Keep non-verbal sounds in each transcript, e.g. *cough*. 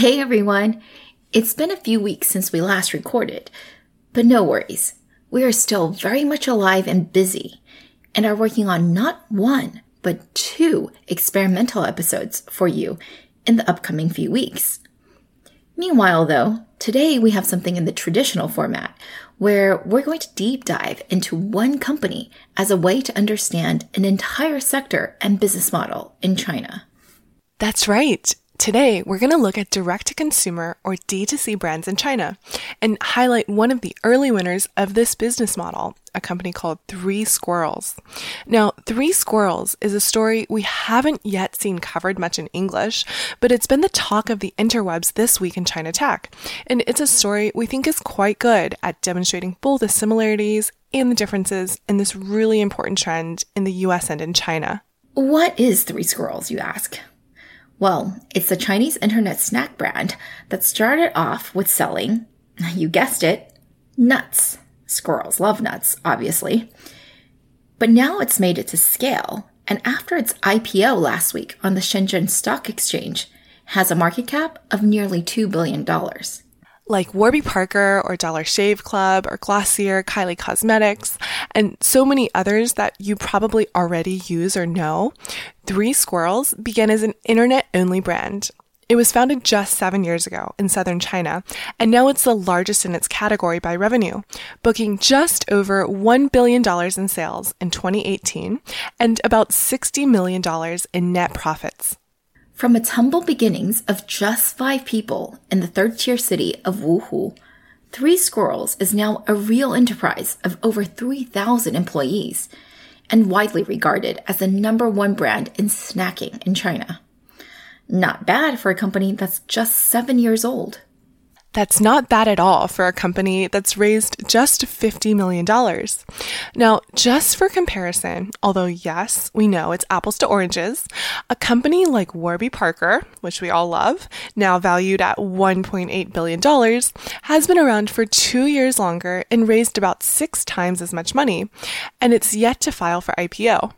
Hey everyone! It's been a few weeks since we last recorded, but no worries. We are still very much alive and busy, and are working on not one, but two experimental episodes for you in the upcoming few weeks. Meanwhile, though, today we have something in the traditional format where we're going to deep dive into one company as a way to understand an entire sector and business model in China. That's right. Today, we're going to look at direct to consumer or D2C brands in China and highlight one of the early winners of this business model, a company called Three Squirrels. Now, Three Squirrels is a story we haven't yet seen covered much in English, but it's been the talk of the interwebs this week in China Tech. And it's a story we think is quite good at demonstrating both the similarities and the differences in this really important trend in the US and in China. What is Three Squirrels, you ask? Well, it's a Chinese internet snack brand that started off with selling, you guessed it, nuts. Squirrels love nuts, obviously. But now it's made it to scale, and after its IPO last week on the Shenzhen Stock Exchange, has a market cap of nearly $2 billion like Warby Parker or Dollar Shave Club or Glossier, Kylie Cosmetics, and so many others that you probably already use or know, Three Squirrels began as an internet only brand. It was founded just seven years ago in southern China, and now it's the largest in its category by revenue, booking just over $1 billion in sales in 2018 and about $60 million in net profits. From its humble beginnings of just five people in the third tier city of Wuhu, Three Squirrels is now a real enterprise of over 3,000 employees and widely regarded as the number one brand in snacking in China. Not bad for a company that's just seven years old. That's not bad at all for a company that's raised just $50 million. Now, just for comparison, although yes, we know it's apples to oranges, a company like Warby Parker, which we all love, now valued at $1.8 billion, has been around for two years longer and raised about six times as much money, and it's yet to file for IPO.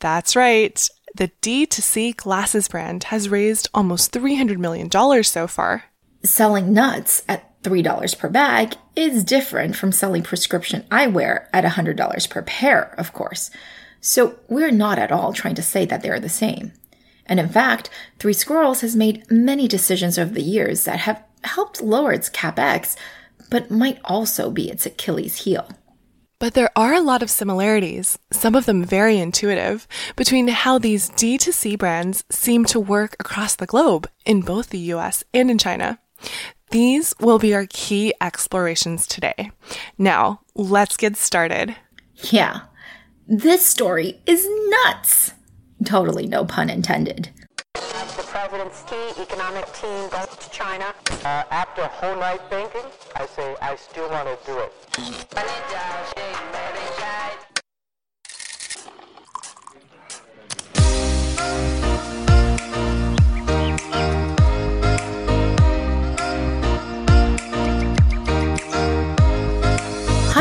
That's right. The D2C glasses brand has raised almost $300 million so far selling nuts at $3 per bag is different from selling prescription eyewear at $100 per pair, of course. So we're not at all trying to say that they're the same. And in fact, Three Squirrels has made many decisions over the years that have helped lower its capex, but might also be its Achilles heel. But there are a lot of similarities, some of them very intuitive, between how these D2C brands seem to work across the globe in both the US and in China. These will be our key explorations today. Now, let's get started. Yeah, this story is nuts. Totally no pun intended. The president's key economic team goes to China. Uh, after a whole night thinking, I say I still want to do it.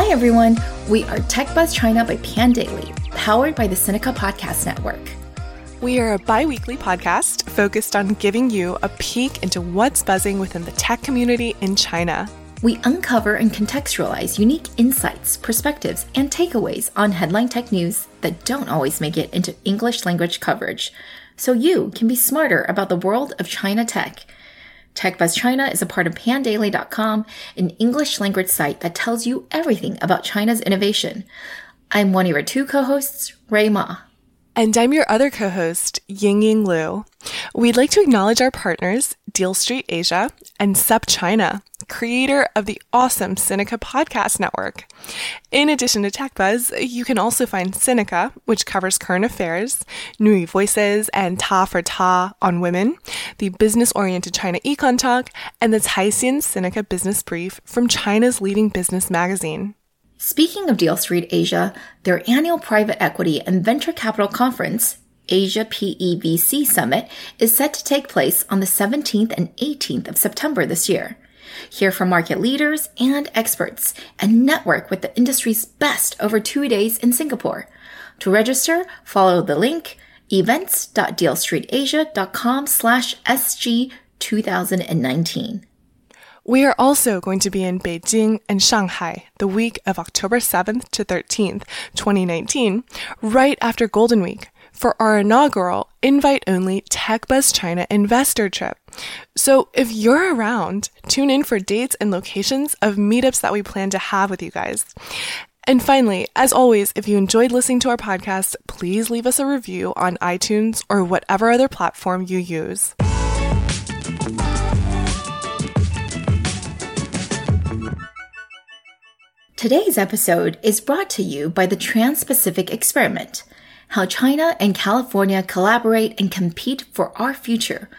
Hi, everyone. We are Tech Buzz China by Pandaily, powered by the Sinica Podcast Network. We are a bi weekly podcast focused on giving you a peek into what's buzzing within the tech community in China. We uncover and contextualize unique insights, perspectives, and takeaways on headline tech news that don't always make it into English language coverage, so you can be smarter about the world of China tech TechBuzz China is a part of pandaily.com, an English language site that tells you everything about China's innovation. I'm one of your two co-hosts, Rui Ma. And I'm your other co-host, Yingying Lu. We'd like to acknowledge our partners, Deal Street Asia and SupChina, creator of the awesome Sinica Podcast Network. In addition to TechBuzz, you can also find Sinica, which covers current affairs, NüVoices, and Ta for Ta on women, the business-oriented China Econ Talk, and the Caixin Sinica Business Brief from China's leading business magazine. Speaking of Deal Street Asia, their annual private equity and venture capital conference, Asia PEVC Summit, is set to take place on the 17th and 18th of September this year. Hear from market leaders and experts and network with the industry's best over two days in Singapore. To register, follow the link events.dealstreetasia.com slash SG 2019. We are also going to be in Beijing and Shanghai the week of October 7th to 13th, 2019, right after Golden Week for our inaugural invite only TechBuzz China investor trip. So if you're around, tune in for dates and locations of meetups that we plan to have with you guys. And finally, as always, if you enjoyed listening to our podcast, please leave us a review on iTunes or whatever other platform you use. Today's episode is brought to you by the Trans Pacific Experiment How China and California Collaborate and Compete for Our Future,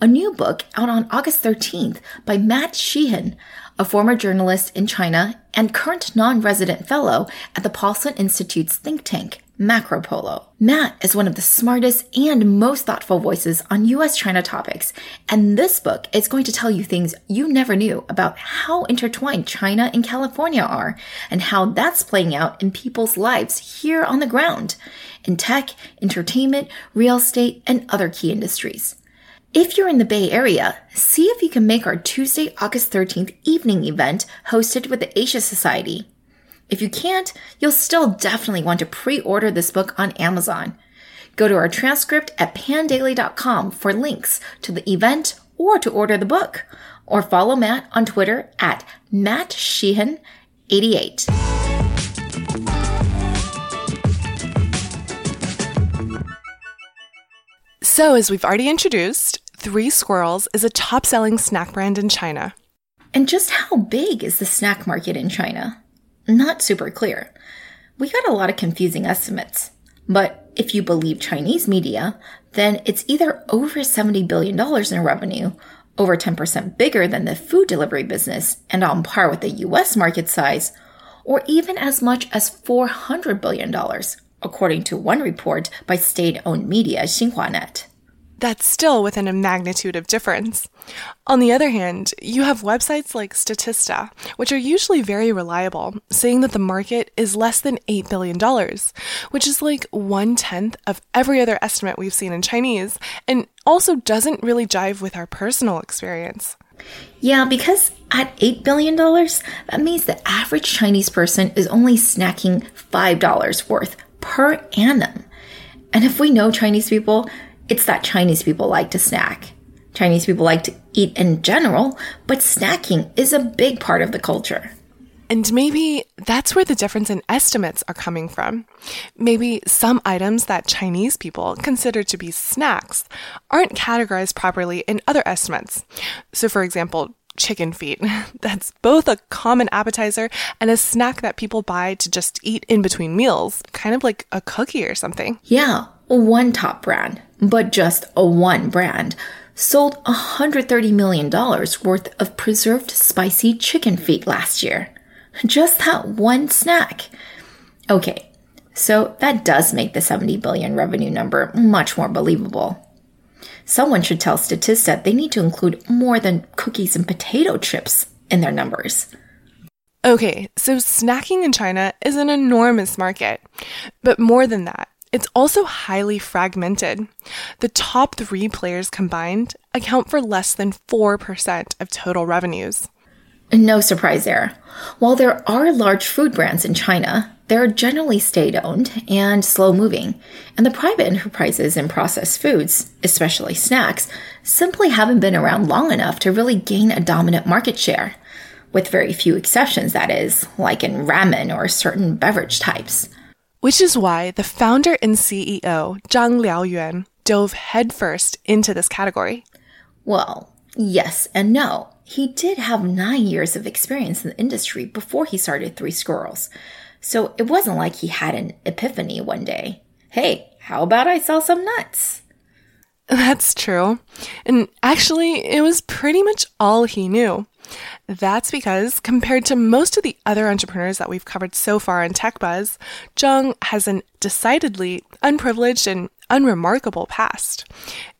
a new book out on August 13th by Matt Sheehan, a former journalist in China and current non resident fellow at the Paulson Institute's think tank, Macropolo. Matt is one of the smartest and most thoughtful voices on US China topics, and this book is going to tell you things you never knew about how intertwined China and California are, and how that's playing out in people's lives here on the ground, in tech, entertainment, real estate, and other key industries. If you're in the Bay Area, see if you can make our Tuesday, August 13th evening event hosted with the Asia Society. If you can't, you'll still definitely want to pre-order this book on Amazon. Go to our transcript at pandaily.com for links to the event or to order the book, or follow Matt on Twitter at Matt Sheehan88. So, as we've already introduced, Three Squirrels is a top selling snack brand in China. And just how big is the snack market in China? Not super clear. We got a lot of confusing estimates. But if you believe Chinese media, then it's either over $70 billion in revenue, over 10% bigger than the food delivery business, and on par with the US market size, or even as much as $400 billion, according to one report by state owned media Xinhuanet. That's still within a magnitude of difference. On the other hand, you have websites like Statista, which are usually very reliable, saying that the market is less than $8 billion, which is like one tenth of every other estimate we've seen in Chinese, and also doesn't really jive with our personal experience. Yeah, because at $8 billion, that means the average Chinese person is only snacking $5 worth per annum. And if we know Chinese people, it's that Chinese people like to snack. Chinese people like to eat in general, but snacking is a big part of the culture. And maybe that's where the difference in estimates are coming from. Maybe some items that Chinese people consider to be snacks aren't categorized properly in other estimates. So, for example, chicken feet. *laughs* That's both a common appetizer and a snack that people buy to just eat in between meals, kind of like a cookie or something. Yeah, one top brand, but just a one brand, sold $130 million worth of preserved spicy chicken feet last year. Just that one snack. Okay, so that does make the 70 billion revenue number much more believable. Someone should tell Statista they need to include more than cookies and potato chips in their numbers. Okay, so snacking in China is an enormous market. But more than that, it's also highly fragmented. The top three players combined account for less than 4% of total revenues. No surprise there. While there are large food brands in China, they're generally state owned and slow moving, and the private enterprises in processed foods, especially snacks, simply haven't been around long enough to really gain a dominant market share. With very few exceptions, that is, like in ramen or certain beverage types. Which is why the founder and CEO, Zhang Liaoyuan, dove headfirst into this category. Well, Yes and no. He did have nine years of experience in the industry before he started Three Squirrels. So it wasn't like he had an epiphany one day. Hey, how about I sell some nuts? That's true. And actually, it was pretty much all he knew. That's because, compared to most of the other entrepreneurs that we've covered so far in Tech Buzz, Zhang has an decidedly unprivileged and unremarkable past.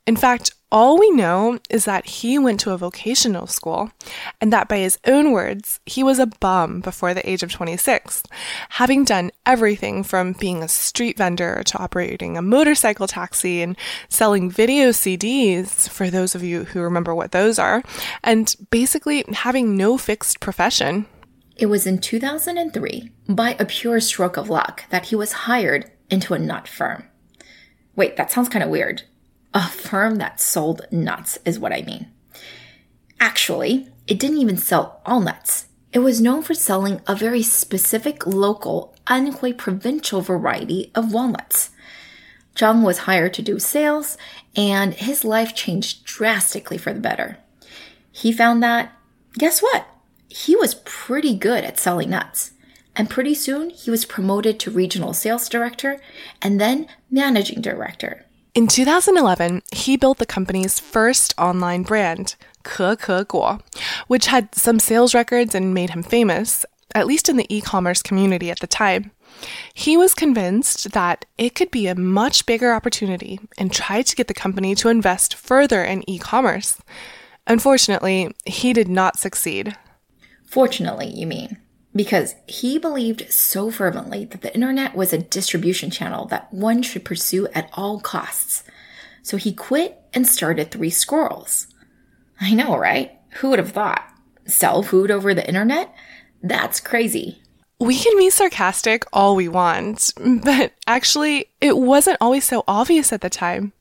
In fact, all we know is that he went to a vocational school, and that by his own words, he was a bum before the age of 26, having done everything from being a street vendor to operating a motorcycle taxi and selling video CDs, for those of you who remember what those are, and basically having no fixed profession. It was in 2003, by a pure stroke of luck, that he was hired into a nut firm. Wait, that sounds kind of weird. A firm that sold nuts is what I mean. Actually, it didn't even sell all nuts. It was known for selling a very specific local and quite provincial variety of walnuts. Zhang was hired to do sales, and his life changed drastically for the better. He found that, guess what? He was pretty good at selling nuts. And pretty soon, he was promoted to regional sales director and then managing director. In 2011, he built the company's first online brand, Ke which had some sales records and made him famous, at least in the e commerce community at the time. He was convinced that it could be a much bigger opportunity and tried to get the company to invest further in e commerce. Unfortunately, he did not succeed. Fortunately, you mean? Because he believed so fervently that the internet was a distribution channel that one should pursue at all costs. So he quit and started Three Squirrels. I know, right? Who would have thought? Sell food over the internet? That's crazy. We can be sarcastic all we want, but actually, it wasn't always so obvious at the time.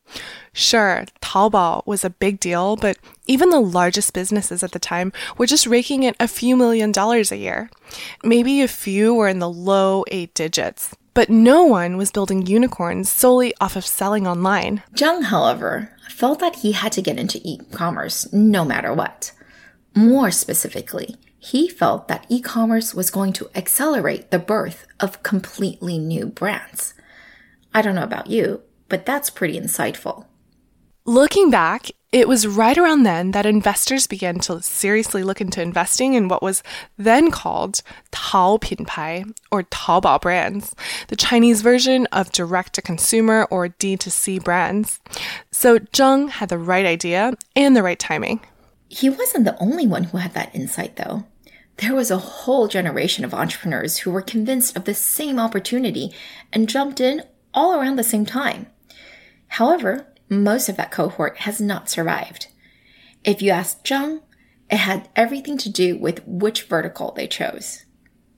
Sure, Taobao was a big deal, but even the largest businesses at the time were just raking in a few million dollars a year. Maybe a few were in the low eight digits. But no one was building unicorns solely off of selling online. Zhang, however, felt that he had to get into e commerce no matter what. More specifically, he felt that e commerce was going to accelerate the birth of completely new brands. I don't know about you, but that's pretty insightful. Looking back, it was right around then that investors began to seriously look into investing in what was then called Tao Pinpai or Taobao brands, the Chinese version of direct to consumer or D2C brands. So Zhang had the right idea and the right timing. He wasn't the only one who had that insight though. There was a whole generation of entrepreneurs who were convinced of the same opportunity and jumped in all around the same time. However, most of that cohort has not survived. If you ask Zhang, it had everything to do with which vertical they chose.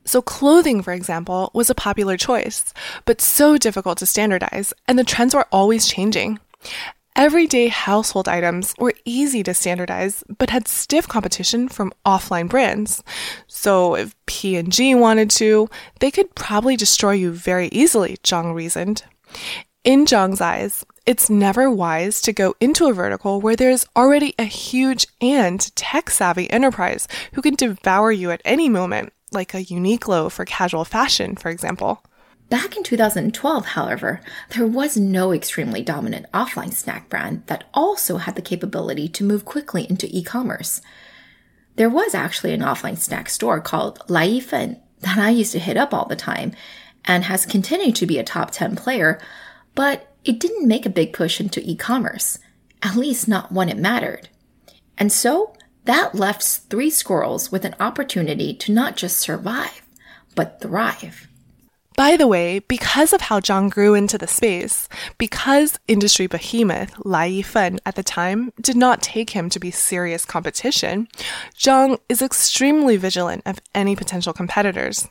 So, clothing, for example, was a popular choice, but so difficult to standardize, and the trends were always changing. Everyday household items were easy to standardize, but had stiff competition from offline brands. So if P&G wanted to, they could probably destroy you very easily, Zhang reasoned. In Zhang's eyes, it's never wise to go into a vertical where there's already a huge and tech savvy enterprise who can devour you at any moment, like a Uniqlo for casual fashion, for example. Back in 2012, however, there was no extremely dominant offline snack brand that also had the capability to move quickly into e commerce. There was actually an offline snack store called Laifen that I used to hit up all the time and has continued to be a top 10 player, but it didn't make a big push into e commerce, at least not when it mattered. And so that left Three Squirrels with an opportunity to not just survive, but thrive. By the way, because of how Zhang grew into the space, because industry behemoth Lai Yifen at the time did not take him to be serious competition, Zhang is extremely vigilant of any potential competitors.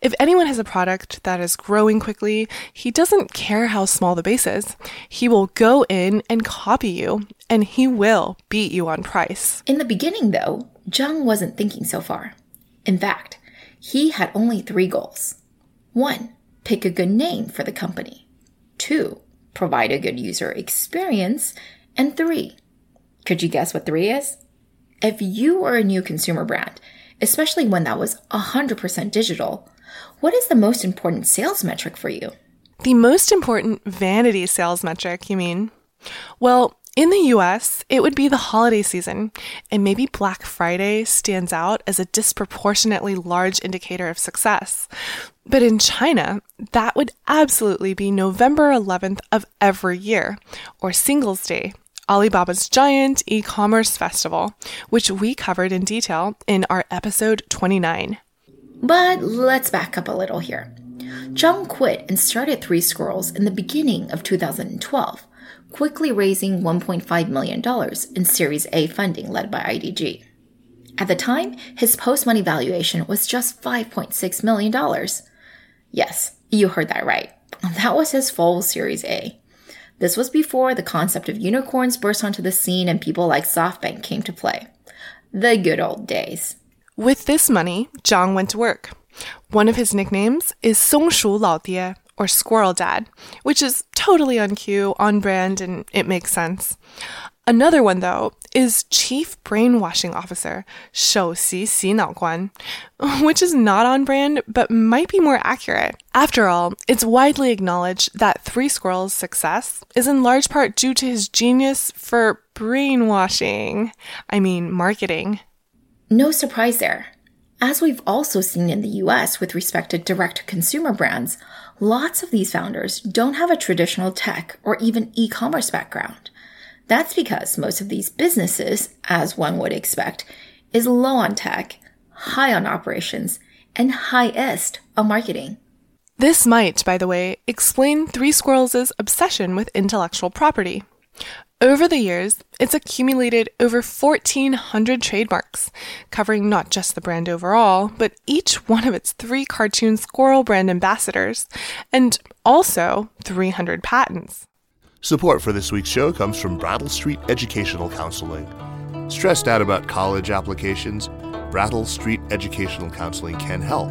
If anyone has a product that is growing quickly, he doesn't care how small the base is. He will go in and copy you, and he will beat you on price. In the beginning, though, Zhang wasn't thinking so far. In fact, he had only three goals. One, pick a good name for the company. Two, provide a good user experience. And three, could you guess what three is? If you were a new consumer brand, especially one that was 100% digital, what is the most important sales metric for you? The most important vanity sales metric, you mean? Well, in the US, it would be the holiday season, and maybe Black Friday stands out as a disproportionately large indicator of success. But in China, that would absolutely be November 11th of every year, or Singles Day, Alibaba's giant e commerce festival, which we covered in detail in our episode 29. But let's back up a little here. Zhang quit and started Three Squirrels in the beginning of 2012, quickly raising $1.5 million in Series A funding led by IDG. At the time, his post money valuation was just $5.6 million. Yes, you heard that right. That was his full Series A. This was before the concept of unicorns burst onto the scene and people like SoftBank came to play. The good old days. With this money, Zhang went to work. One of his nicknames is Songshu Lao Die, or Squirrel Dad, which is totally on cue, on brand, and it makes sense. Another one, though, is Chief Brainwashing Officer, 首席洗脑官, *laughs* which is not on brand, but might be more accurate. After all, it's widely acknowledged that Three Squirrels' success is in large part due to his genius for brainwashing. I mean, marketing. No surprise there. As we've also seen in the US with respect to direct to consumer brands, lots of these founders don't have a traditional tech or even e commerce background. That's because most of these businesses, as one would expect, is low on tech, high on operations, and highest on marketing. This might, by the way, explain Three Squirrels' obsession with intellectual property. Over the years, it's accumulated over 1,400 trademarks, covering not just the brand overall, but each one of its three cartoon squirrel brand ambassadors, and also 300 patents. Support for this week's show comes from Brattle Street Educational Counseling. Stressed out about college applications? Brattle Street Educational Counseling can help.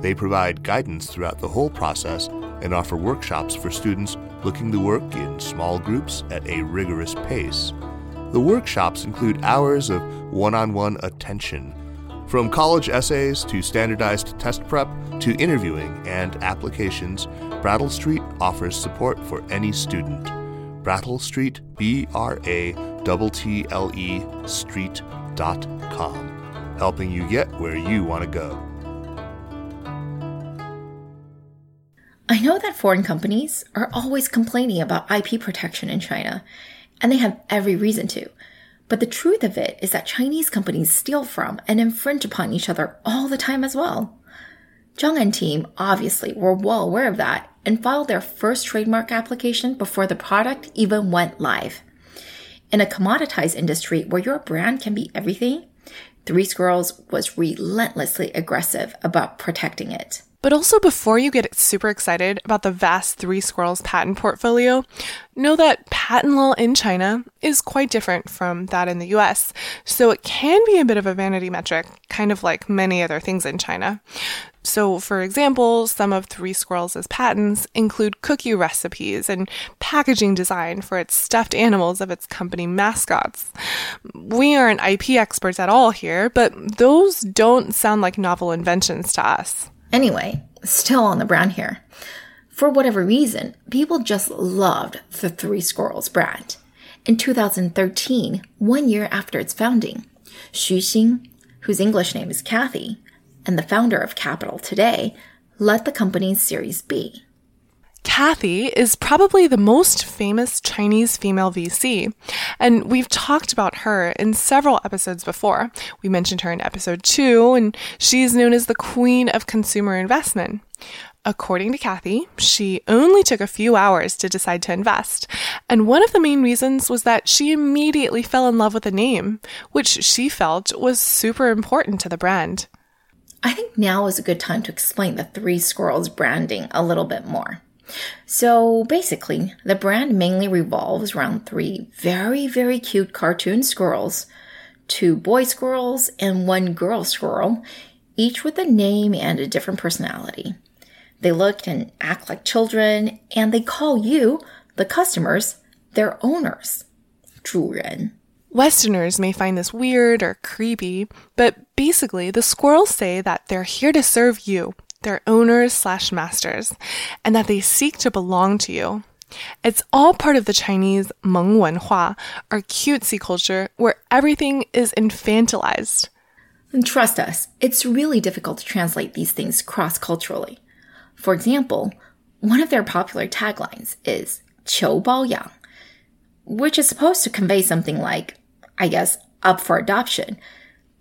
They provide guidance throughout the whole process and offer workshops for students looking to work in small groups at a rigorous pace. The workshops include hours of one on one attention. From college essays to standardized test prep to interviewing and applications, Brattle Street offers support for any student. Brattle Street, B R A T T L E Street.com, helping you get where you want to go. I know that foreign companies are always complaining about IP protection in China, and they have every reason to. But the truth of it is that Chinese companies steal from and infringe upon each other all the time as well. Zhang and team obviously were well aware of that and filed their first trademark application before the product even went live. In a commoditized industry where your brand can be everything, Three Squirrels was relentlessly aggressive about protecting it. But also, before you get super excited about the vast Three Squirrels patent portfolio, know that patent law in China is quite different from that in the US. So it can be a bit of a vanity metric, kind of like many other things in China. So, for example, some of Three Squirrels' patents include cookie recipes and packaging design for its stuffed animals of its company mascots. We aren't IP experts at all here, but those don't sound like novel inventions to us. Anyway, still on the brand here. For whatever reason, people just loved the Three Squirrels brand. In 2013, one year after its founding, Xu Xing, whose English name is Kathy, and the founder of Capital today, led the company's Series B. Kathy is probably the most famous Chinese female VC, and we've talked about her in several episodes before. We mentioned her in episode two, and she's known as the queen of consumer investment. According to Kathy, she only took a few hours to decide to invest. And one of the main reasons was that she immediately fell in love with the name, which she felt was super important to the brand. I think now is a good time to explain the Three Squirrels branding a little bit more. So basically, the brand mainly revolves around three very, very cute cartoon squirrels two boy squirrels and one girl squirrel, each with a name and a different personality. They look and act like children, and they call you, the customers, their owners. 主人. Westerners may find this weird or creepy, but basically, the squirrels say that they're here to serve you, their owners slash masters, and that they seek to belong to you. It's all part of the Chinese Meng Wenhua, or cutesy culture, where everything is infantilized. And trust us, it's really difficult to translate these things cross culturally. For example, one of their popular taglines is 求包养, which is supposed to convey something like, I guess, up for adoption,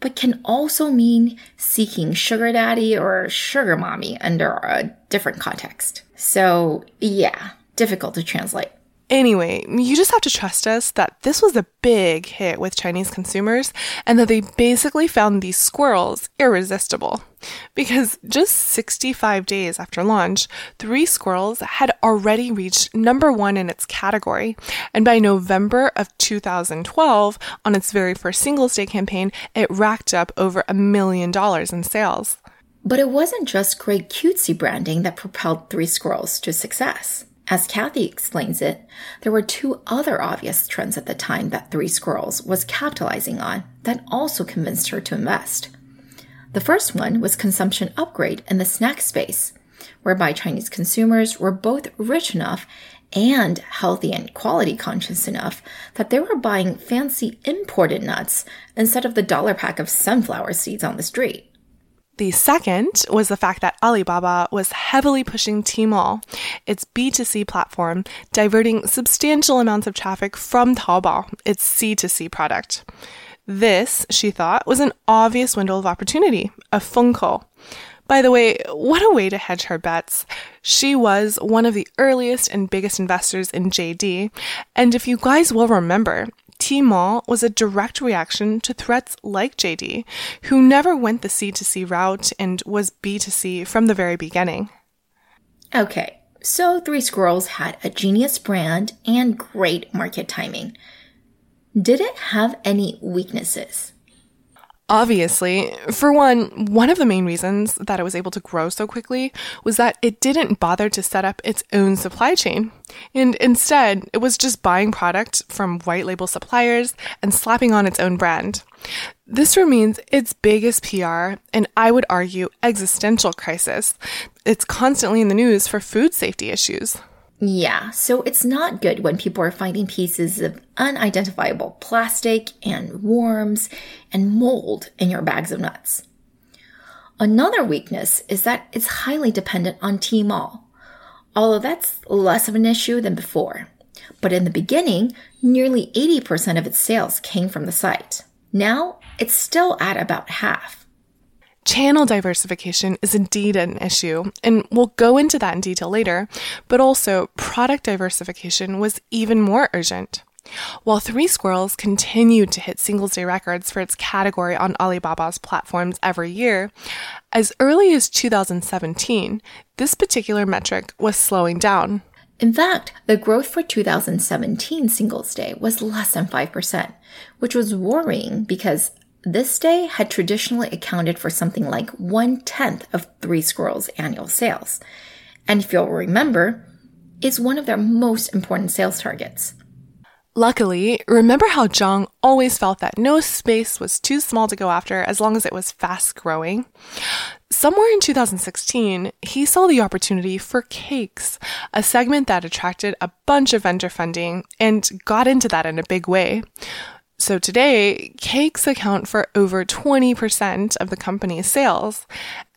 but can also mean seeking sugar daddy or sugar mommy under a different context. So, yeah, difficult to translate. Anyway, you just have to trust us that this was a big hit with Chinese consumers and that they basically found these squirrels irresistible. Because just 65 days after launch, Three Squirrels had already reached number one in its category. And by November of 2012, on its very first Singles Day campaign, it racked up over a million dollars in sales. But it wasn't just great cutesy branding that propelled Three Squirrels to success. As Kathy explains it, there were two other obvious trends at the time that Three Squirrels was capitalizing on that also convinced her to invest. The first one was consumption upgrade in the snack space, whereby Chinese consumers were both rich enough and healthy and quality conscious enough that they were buying fancy imported nuts instead of the dollar pack of sunflower seeds on the street. The second was the fact that Alibaba was heavily pushing Tmall, its B2C platform, diverting substantial amounts of traffic from Taobao, its C2C product. This, she thought, was an obvious window of opportunity, a fengkou. By the way, what a way to hedge her bets. She was one of the earliest and biggest investors in JD, and if you guys will remember, Tmall was a direct reaction to threats like JD, who never went the C2C route and was B2C from the very beginning. Okay, so Three Squirrels had a genius brand and great market timing. Did it have any weaknesses? Obviously, for one, one of the main reasons that it was able to grow so quickly was that it didn't bother to set up its own supply chain. And instead, it was just buying product from white label suppliers and slapping on its own brand. This remains its biggest PR and I would argue existential crisis. It's constantly in the news for food safety issues. Yeah, so it's not good when people are finding pieces of unidentifiable plastic and worms and mold in your bags of nuts. Another weakness is that it's highly dependent on Tmall, although that's less of an issue than before. But in the beginning, nearly 80% of its sales came from the site. Now, it's still at about half. Channel diversification is indeed an issue, and we'll go into that in detail later, but also product diversification was even more urgent. While Three Squirrels continued to hit singles day records for its category on Alibaba's platforms every year, as early as 2017, this particular metric was slowing down. In fact, the growth for 2017 Singles Day was less than 5%, which was worrying because this day had traditionally accounted for something like one tenth of Three Squirrels' annual sales. And if you'll remember, is one of their most important sales targets. Luckily, remember how Zhang always felt that no space was too small to go after as long as it was fast growing? Somewhere in 2016, he saw the opportunity for cakes, a segment that attracted a bunch of vendor funding and got into that in a big way. So today, cakes account for over 20% of the company's sales,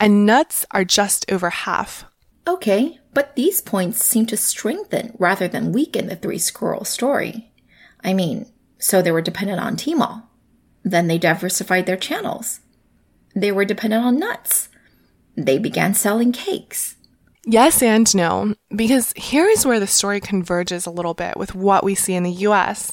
and nuts are just over half. Okay, but these points seem to strengthen rather than weaken the three squirrel story. I mean, so they were dependent on Tmall. Then they diversified their channels. They were dependent on nuts. They began selling cakes. Yes and no, because here is where the story converges a little bit with what we see in the US.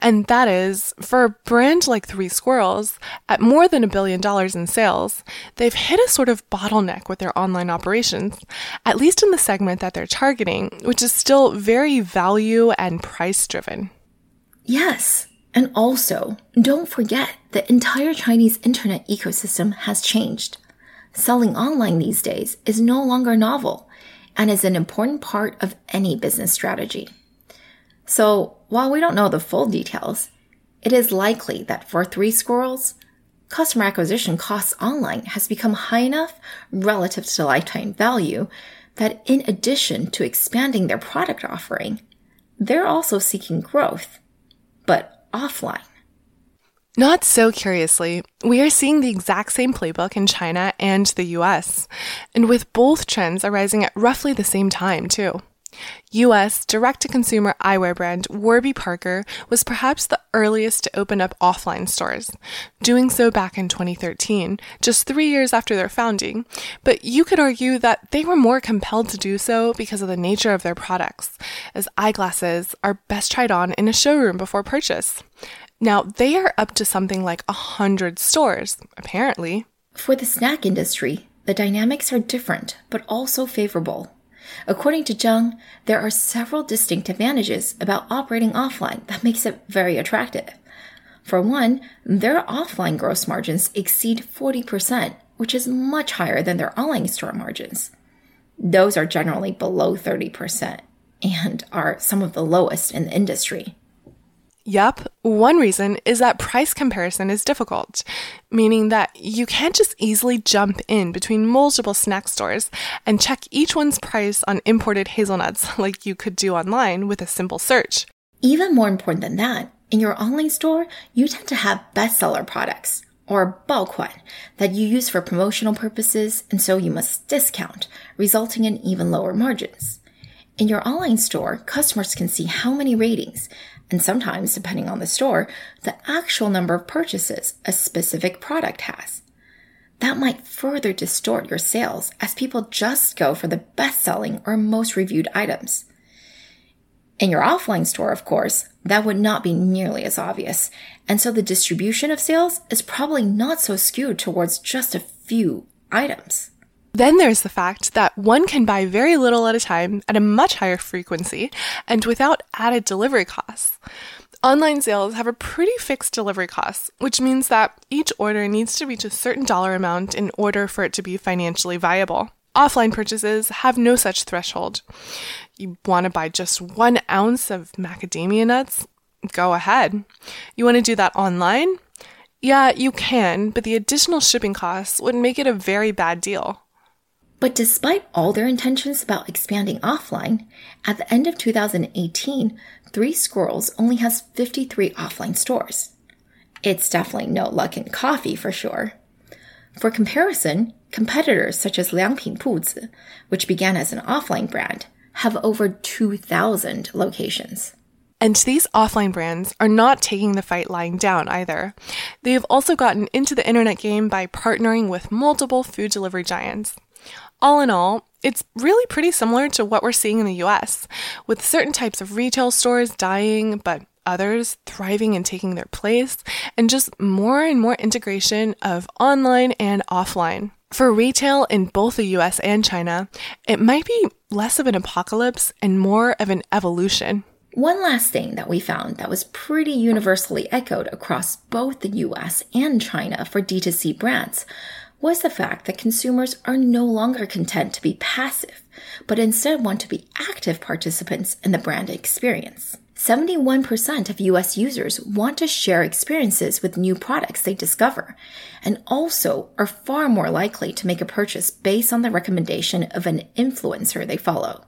And that is, for a brand like Three Squirrels, at more than a billion dollars in sales, they've hit a sort of bottleneck with their online operations, at least in the segment that they're targeting, which is still very value and price driven. Yes. And also, don't forget the entire Chinese internet ecosystem has changed. Selling online these days is no longer novel and is an important part of any business strategy. So while we don't know the full details, it is likely that for Three Squirrels, customer acquisition costs online has become high enough relative to lifetime value that in addition to expanding their product offering, they're also seeking growth, but offline. Not so curiously, we are seeing the exact same playbook in China and the US, and with both trends arising at roughly the same time, too. US direct to consumer eyewear brand Warby Parker was perhaps the earliest to open up offline stores, doing so back in 2013, just three years after their founding. But you could argue that they were more compelled to do so because of the nature of their products, as eyeglasses are best tried on in a showroom before purchase. Now, they are up to something like a 100 stores, apparently. For the snack industry, the dynamics are different, but also favorable. According to Zhang, there are several distinct advantages about operating offline that makes it very attractive. For one, their offline gross margins exceed 40%, which is much higher than their online store margins. Those are generally below 30% and are some of the lowest in the industry. Yup, one reason is that price comparison is difficult, meaning that you can't just easily jump in between multiple snack stores and check each one's price on imported hazelnuts *laughs* like you could do online with a simple search. Even more important than that, in your online store, you tend to have bestseller products or 爆款 that you use for promotional purposes and so you must discount, resulting in even lower margins. In your online store, customers can see how many ratings, and sometimes, depending on the store, the actual number of purchases a specific product has. That might further distort your sales as people just go for the best selling or most reviewed items. In your offline store, of course, that would not be nearly as obvious, and so the distribution of sales is probably not so skewed towards just a few items. Then there's the fact that one can buy very little at a time at a much higher frequency and without added delivery costs. Online sales have a pretty fixed delivery cost, which means that each order needs to reach a certain dollar amount in order for it to be financially viable. Offline purchases have no such threshold. You want to buy just one ounce of macadamia nuts? Go ahead. You want to do that online? Yeah, you can, but the additional shipping costs would make it a very bad deal. But despite all their intentions about expanding offline, at the end of 2018, Three Squirrels only has 53 offline stores. It's definitely no Luckin Coffee for sure. For comparison, competitors such as Liangpin Puzi, which began as an offline brand, have over 2,000 locations. And these offline brands are not taking the fight lying down either. They have also gotten into the internet game by partnering with multiple food delivery giants. All in all, it's really pretty similar to what we're seeing in the US, with certain types of retail stores dying, but others thriving and taking their place, and just more and more integration of online and offline. For retail in both the US and China, it might be less of an apocalypse and more of an evolution. One last thing that we found that was pretty universally echoed across both the US and China for D2C brands was the fact that consumers are no longer content to be passive, but instead want to be active participants in the brand experience. 71% of US users want to share experiences with new products they discover, and also are far more likely to make a purchase based on the recommendation of an influencer they follow.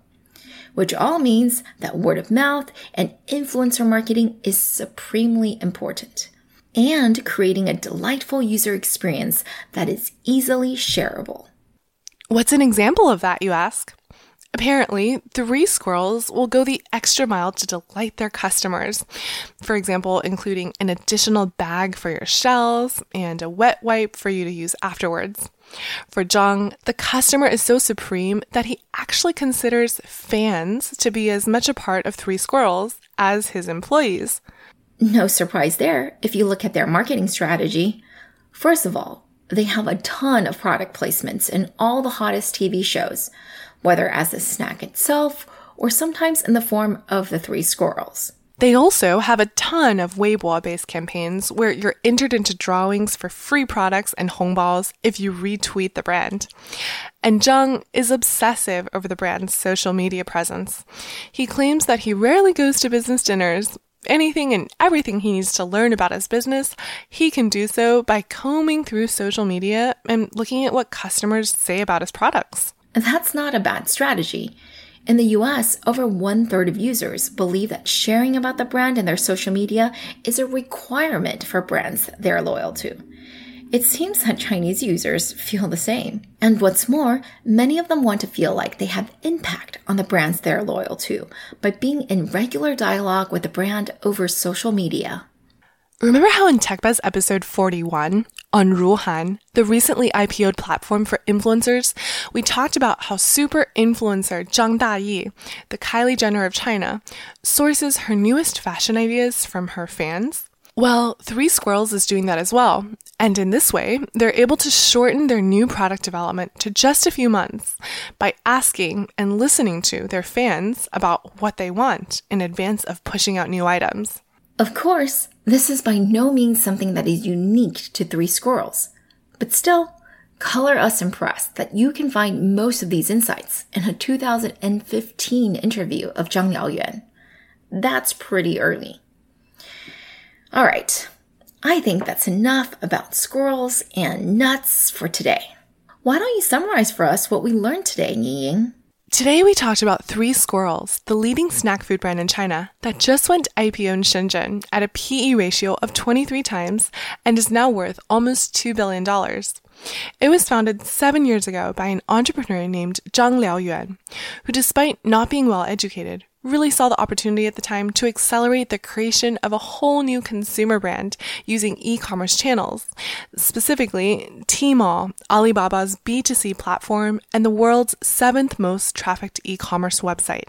Which all means that word of mouth and influencer marketing is supremely important and creating a delightful user experience that is easily shareable. What's an example of that, you ask? Apparently, Three Squirrels will go the extra mile to delight their customers. For example, including an additional bag for your shells and a wet wipe for you to use afterwards. For Zhang, the customer is so supreme that he actually considers fans to be as much a part of Three Squirrels as his employees. No surprise there if you look at their marketing strategy. First of all, they have a ton of product placements in all the hottest TV shows, whether as the snack itself or sometimes in the form of the three squirrels. They also have a ton of Weibo based campaigns where you're entered into drawings for free products and hongbaos if you retweet the brand. And Zhang is obsessive over the brand's social media presence. He claims that he rarely goes to business dinners, anything and everything he needs to learn about his business, he can do so by combing through social media and looking at what customers say about his products. That's not a bad strategy. In the US, over one third of users believe that sharing about the brand in their social media is a requirement for brands they're loyal to. It seems that Chinese users feel the same. And what's more, many of them want to feel like they have impact on the brands they're loyal to by being in regular dialogue with the brand over social media. Remember how in TechBuzz episode 41 on Ruhnn, the recently IPO'd platform for influencers, we talked about how super influencer Zhang Dayi, the Kylie Jenner of China, sources her newest fashion ideas from her fans? Well, Three Squirrels is doing that as well. And in this way, they're able to shorten their new product development to just a few months by asking and listening to their fans about what they want in advance of pushing out new items. Of course, this is by no means something that is unique to Three Squirrels. But still, color us impressed that you can find most of these insights in a 2015 interview of Zhang Liaoyuan. That's pretty early. All right, I think that's enough about squirrels and nuts for today. Why don't you summarize for us what we learned today, Ying? Today we talked about Three Squirrels, the leading snack food brand in China that just went IPO in Shenzhen at a PE ratio of 23 times and is now worth almost $2 billion. It was founded seven years ago by an entrepreneur named Zhang Liaoyuan, who despite not being well educated, really saw the opportunity at the time to accelerate the creation of a whole new consumer brand using e-commerce channels, specifically Tmall, Alibaba's B2C platform and the world's seventh most trafficked e-commerce website.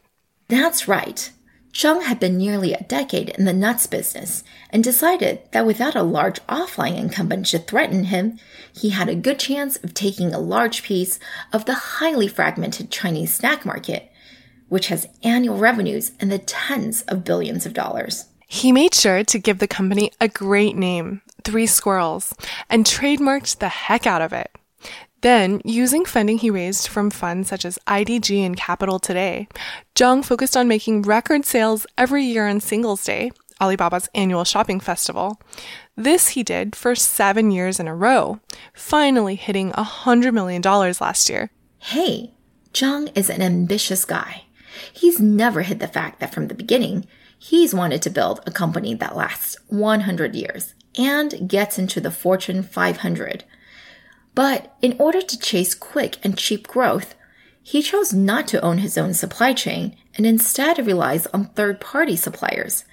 That's right. Zhang had been nearly a decade in the nuts business and decided that without a large offline incumbent to threaten him, he had a good chance of taking a large piece of the highly fragmented Chinese snack market which has annual revenues in the tens of billions of dollars. He made sure to give the company a great name, Three Squirrels, and trademarked the heck out of it. Then, using funding he raised from funds such as IDG and Capital Today, Zhang focused on making record sales every year on Singles Day, Alibaba's annual shopping festival. This he did for seven years in a row, finally hitting $100 million last year. Hey, Zhang is an ambitious guy. He's never hid the fact that from the beginning, he's wanted to build a company that lasts 100 years and gets into the Fortune 500. But in order to chase quick and cheap growth, he chose not to own his own supply chain and instead relies on third party suppliers,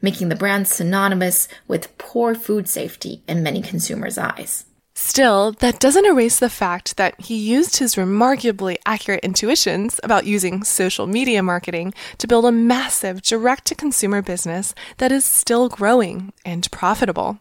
making the brand synonymous with poor food safety in many consumers' eyes. Still, that doesn't erase the fact that he used his remarkably accurate intuitions about using social media marketing to build a massive direct to consumer business that is still growing and profitable.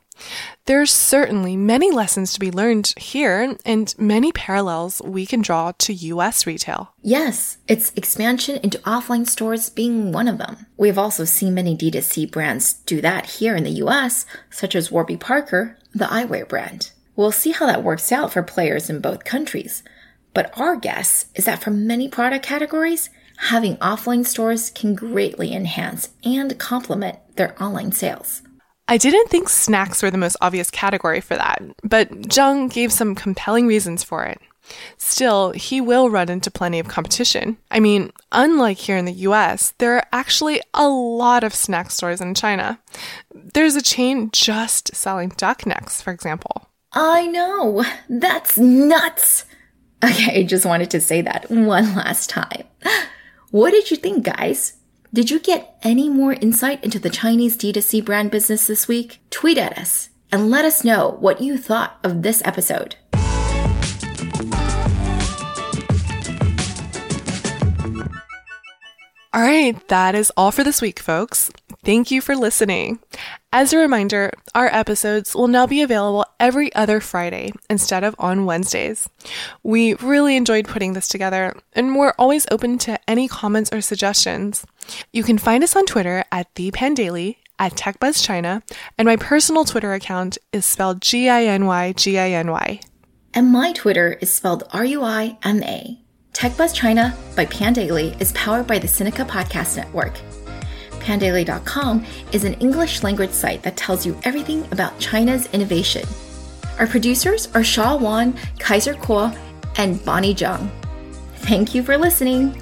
There's certainly many lessons to be learned here and many parallels we can draw to US retail. Yes, its expansion into offline stores being one of them. We've also seen many D2C brands do that here in the US, such as Warby Parker, the eyewear brand. We'll see how that works out for players in both countries. But our guess is that for many product categories, having offline stores can greatly enhance and complement their online sales. I didn't think snacks were the most obvious category for that, but Zhang gave some compelling reasons for it. Still, he will run into plenty of competition. I mean, unlike here in the US, there are actually a lot of snack stores in China. There's a chain just selling duck necks, for example. I know. That's nuts. Okay, just wanted to say that one last time. What did you think, guys? Did you get any more insight into the Chinese D2C brand business this week? Tweet at us and let us know what you thought of this episode. All right, that is all for this week, folks. Thank you for listening. As a reminder, our episodes will now be available every other Friday instead of on Wednesdays. We really enjoyed putting this together, and we're always open to any comments or suggestions. You can find us on Twitter at the ThePandaily, at TechBuzzChina, and my personal Twitter account is spelled G I N Y G I N Y. And my Twitter is spelled R U I M A. TechBuzz China by Pandaily is powered by the Sinica Podcast Network. pandaily.com is an English language site that tells you everything about China's innovation. Our producers are Shaw Wan, Kaiser Kuo, and Bonnie Jung. Thank you for listening.